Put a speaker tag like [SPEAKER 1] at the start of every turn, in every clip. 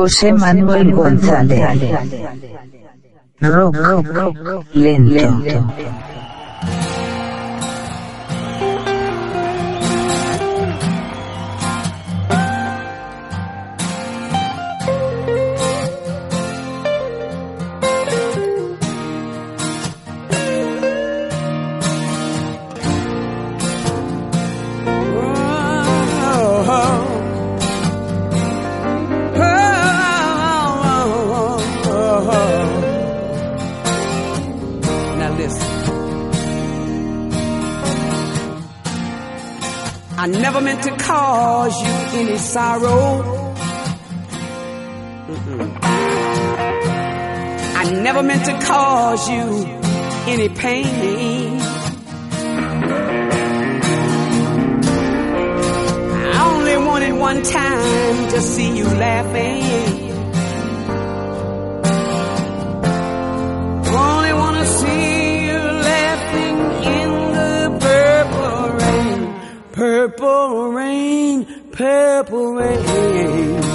[SPEAKER 1] José Manuel González. Rock, lento.
[SPEAKER 2] cause you any sorrow. I never meant to cause you any pain. I only wanted one time to see you laughing. Only wanna see purple rain.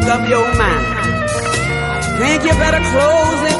[SPEAKER 2] pick up your mind. Think you better close it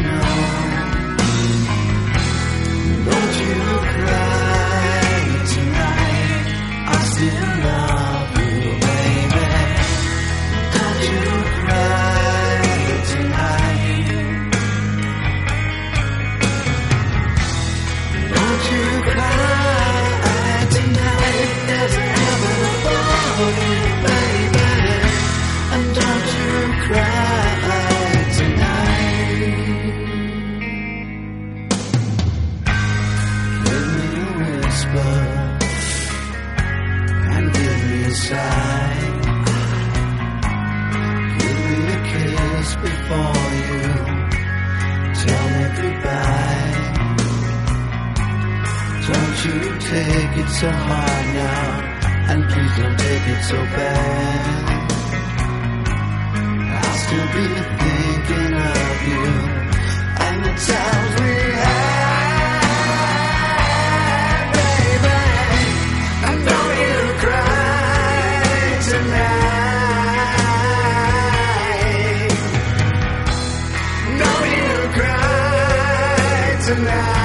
[SPEAKER 2] Don't you cry tonight. I still. so hard now, and please don't take it so bad. I'll still be thinking of you and the times we had, baby. I know you cry tonight. Know you cry tonight.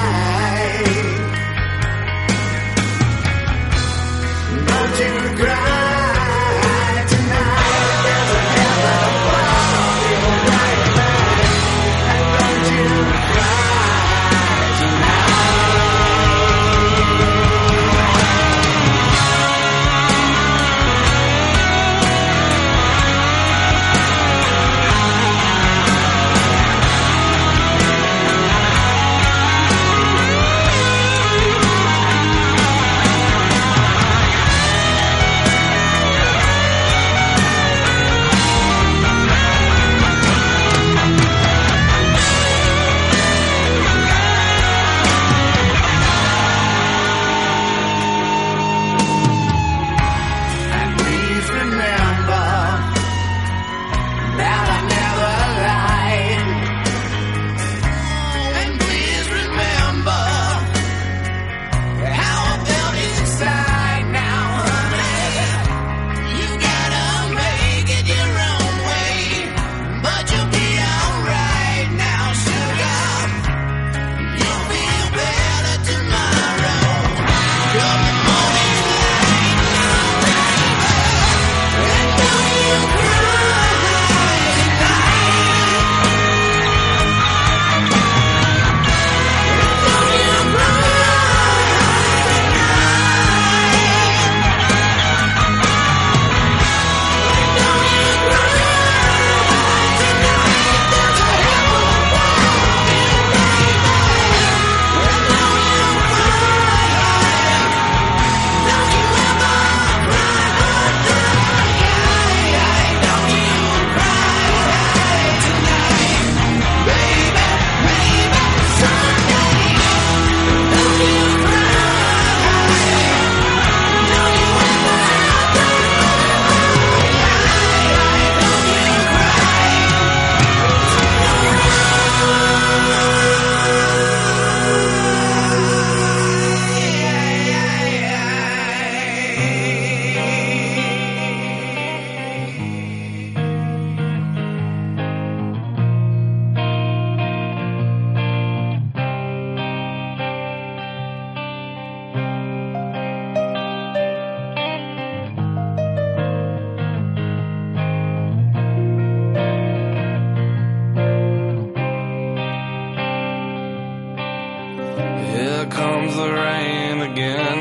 [SPEAKER 2] comes the rain again.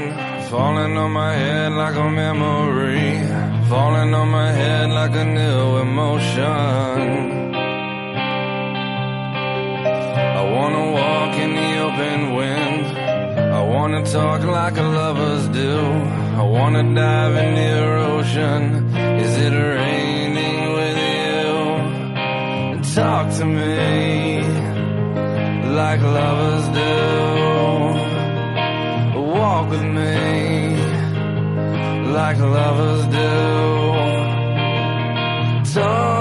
[SPEAKER 3] Falling on my head like a memory. Falling on my head like a new emotion. I wanna walk in the open wind. I wanna talk like lovers do. I wanna dive in the ocean. Is it raining with you? Talk to me like lovers do with me like lovers do. Talk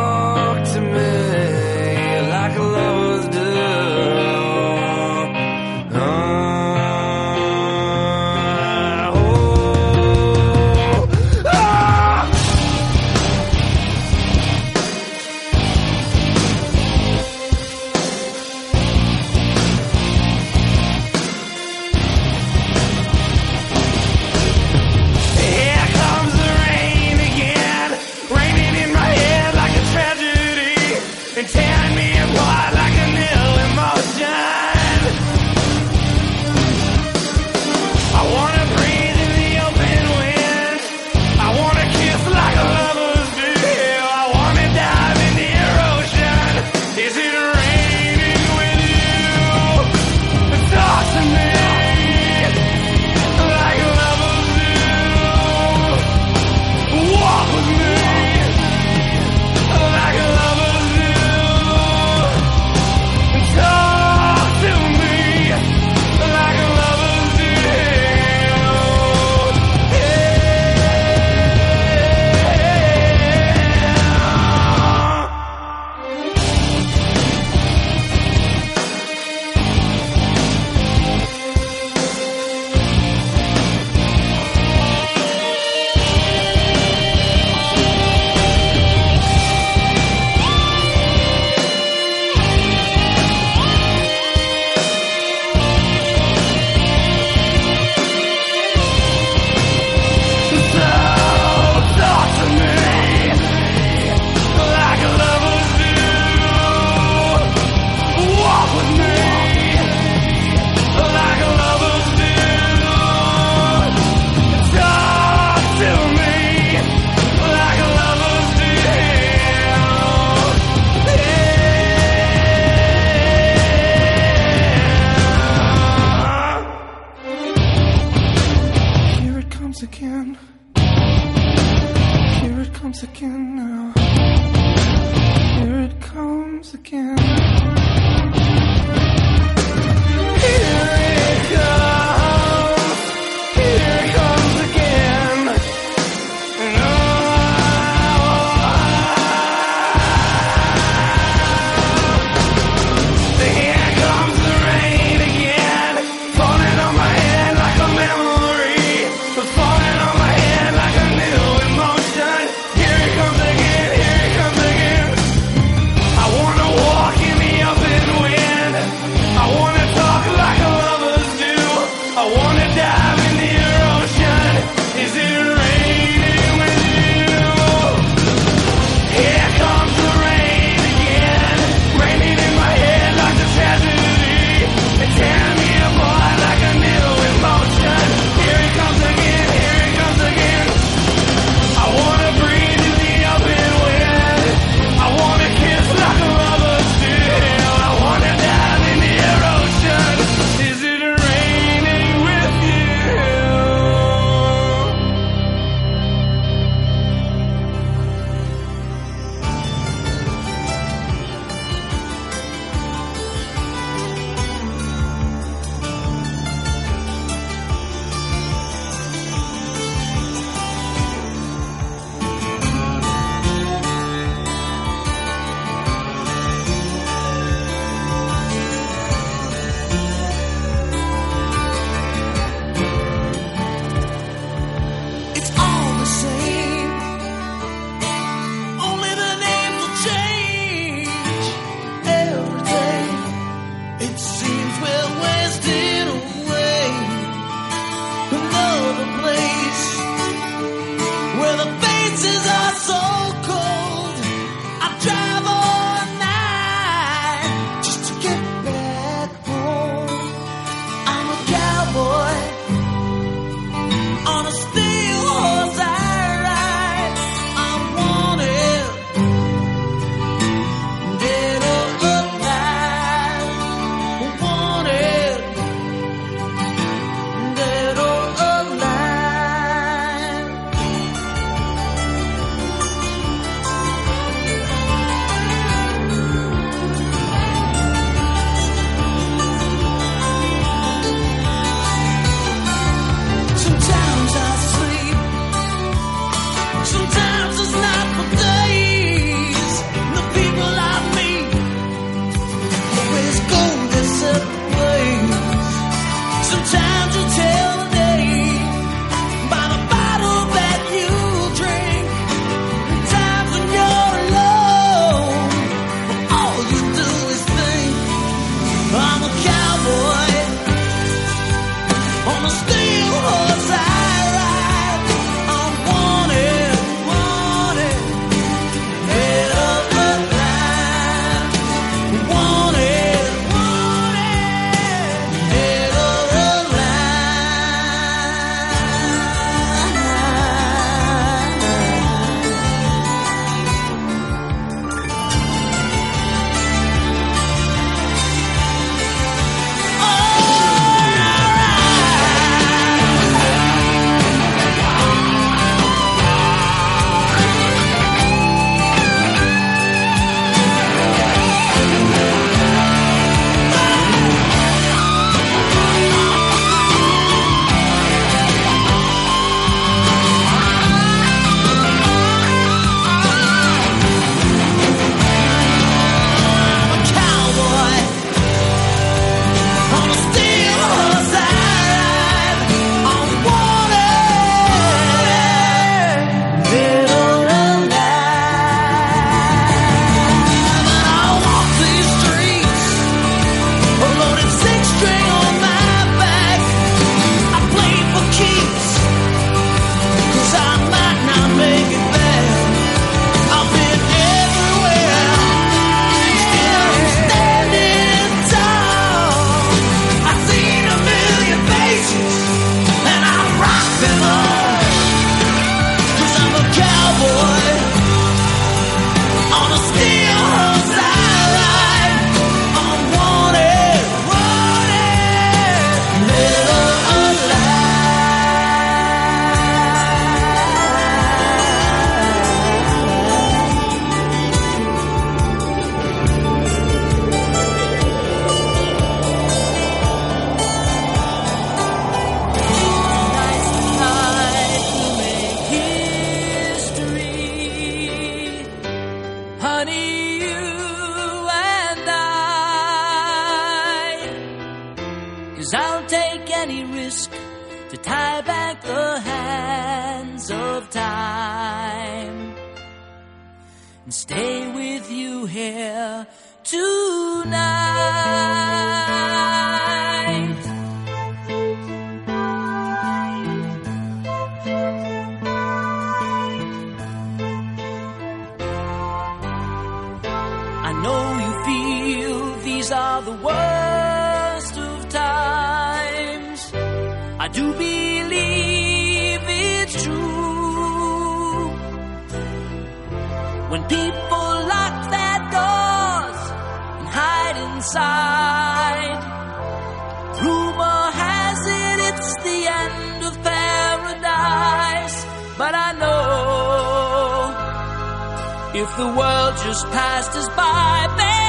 [SPEAKER 3] the
[SPEAKER 4] world just passed us by.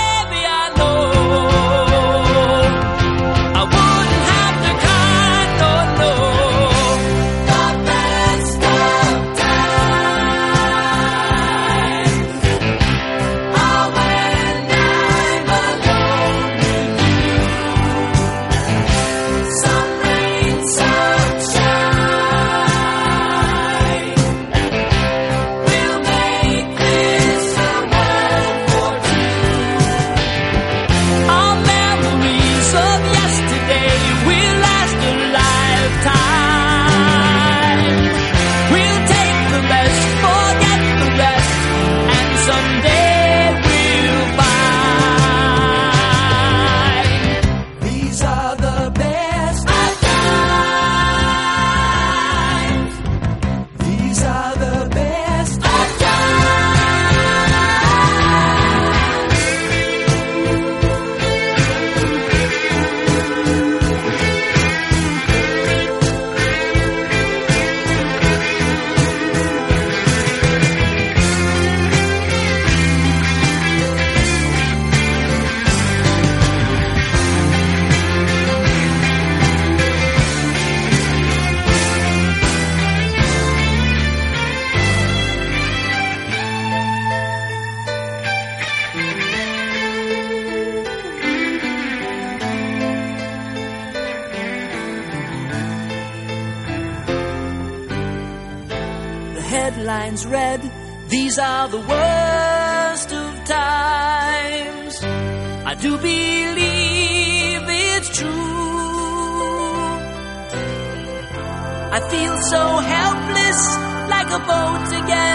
[SPEAKER 4] the worst of times. I do believe it's true. I feel so helpless, like a boat
[SPEAKER 5] again.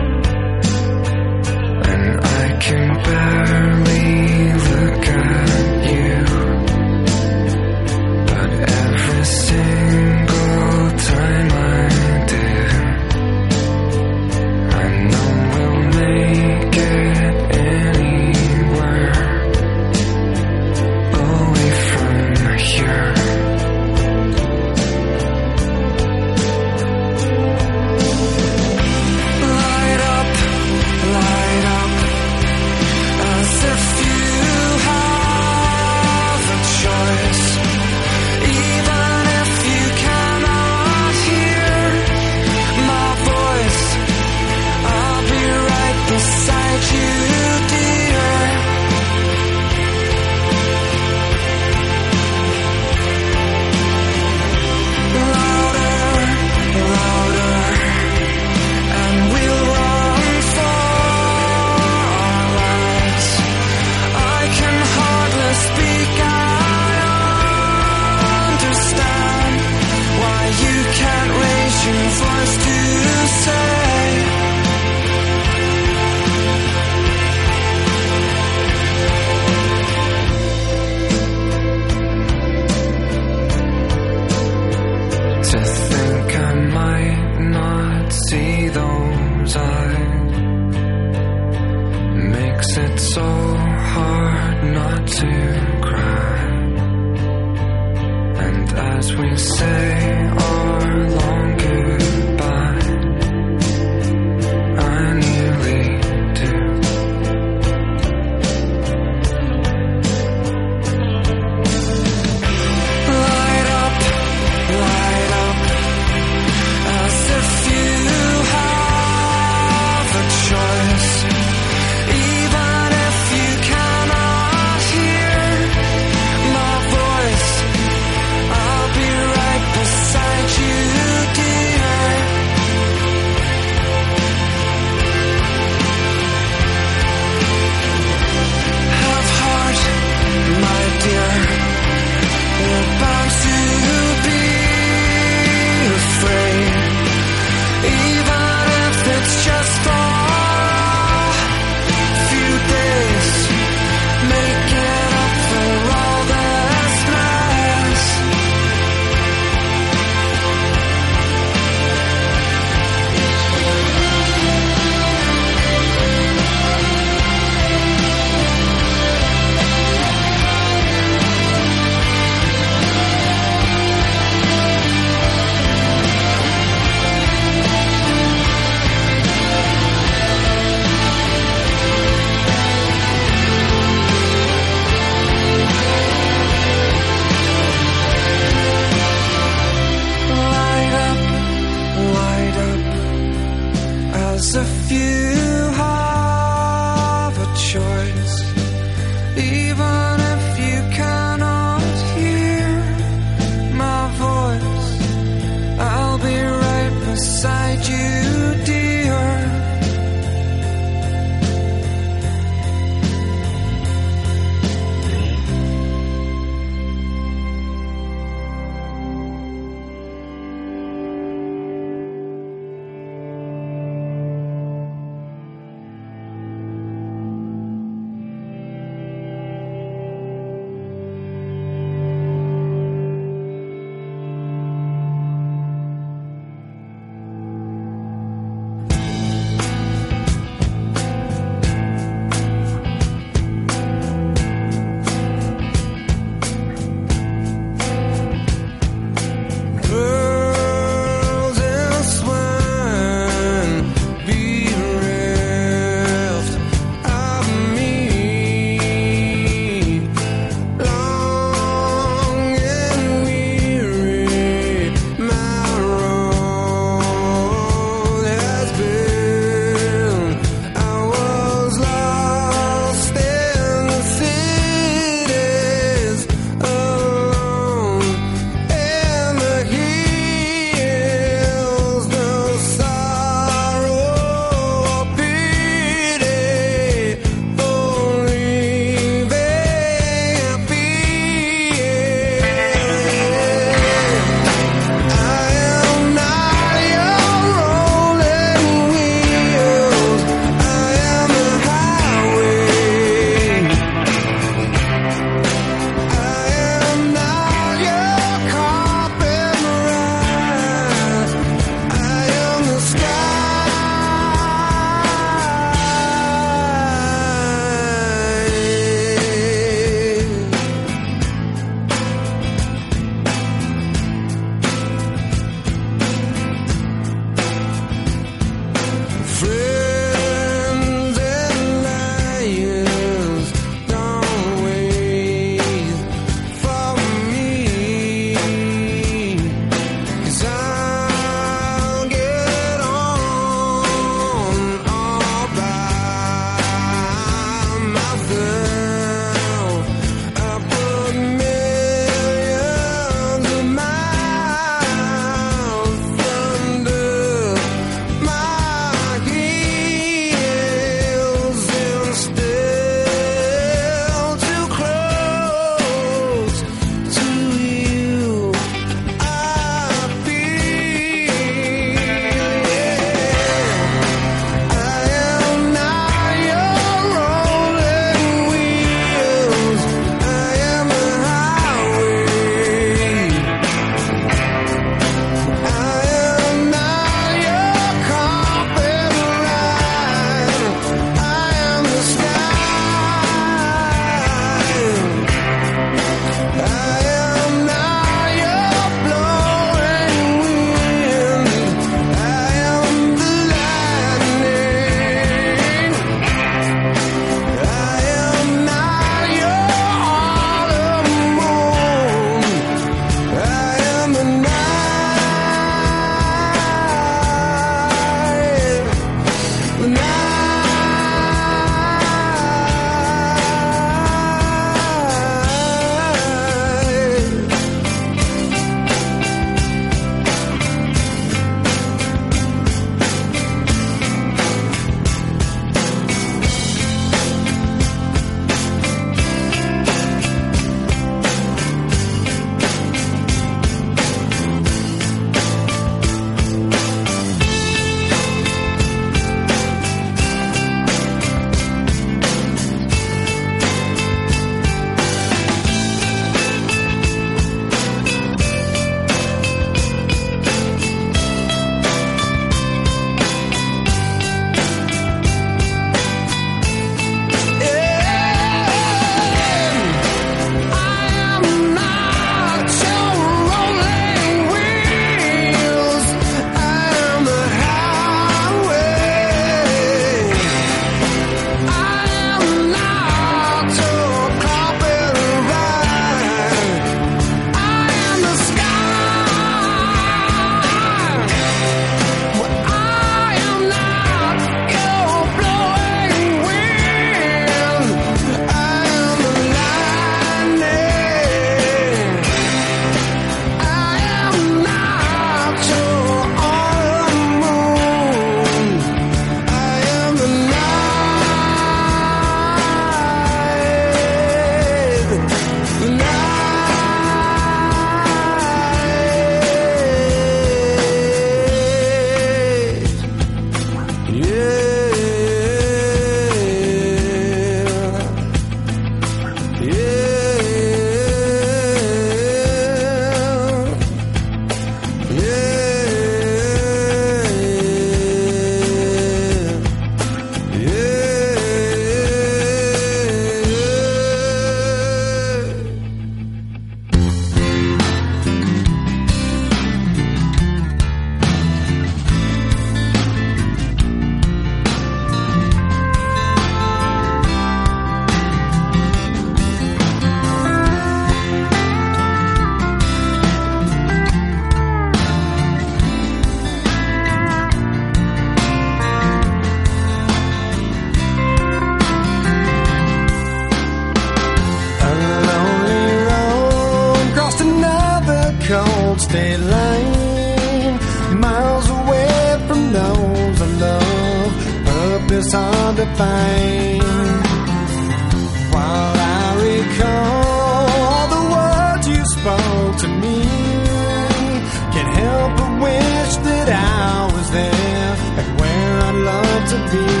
[SPEAKER 5] To be.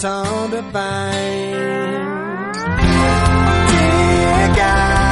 [SPEAKER 5] Purpose hard to find. Dig